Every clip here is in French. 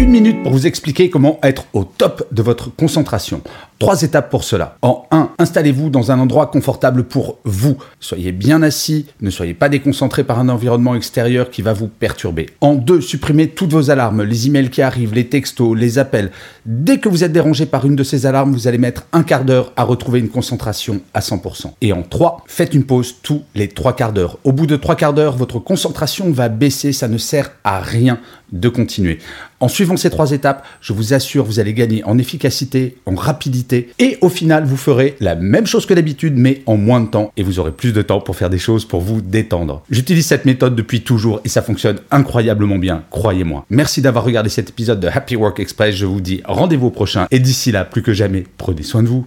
Une minute pour vous expliquer comment être au top de votre concentration. Trois étapes pour cela. En 1, installez-vous dans un endroit confortable pour vous. Soyez bien assis, ne soyez pas déconcentré par un environnement extérieur qui va vous perturber. En 2, supprimez toutes vos alarmes, les emails qui arrivent, les textos, les appels. Dès que vous êtes dérangé par une de ces alarmes, vous allez mettre un quart d'heure à retrouver une concentration à 100%. Et en 3, faites une pause tous les trois quarts d'heure. Au bout de trois quarts d'heure, votre concentration va baisser, ça ne sert à rien de continuer. En suivant ces trois étapes, je vous assure, vous allez gagner en efficacité, en rapidité, et au final, vous ferez la même chose que d'habitude, mais en moins de temps, et vous aurez plus de temps pour faire des choses pour vous détendre. J'utilise cette méthode depuis toujours, et ça fonctionne incroyablement bien, croyez-moi. Merci d'avoir regardé cet épisode de Happy Work Express, je vous dis rendez-vous au prochain, et d'ici là, plus que jamais, prenez soin de vous.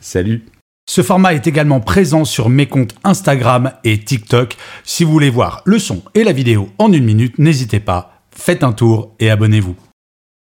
Salut ce format est également présent sur mes comptes Instagram et TikTok. Si vous voulez voir le son et la vidéo en une minute, n'hésitez pas, faites un tour et abonnez-vous.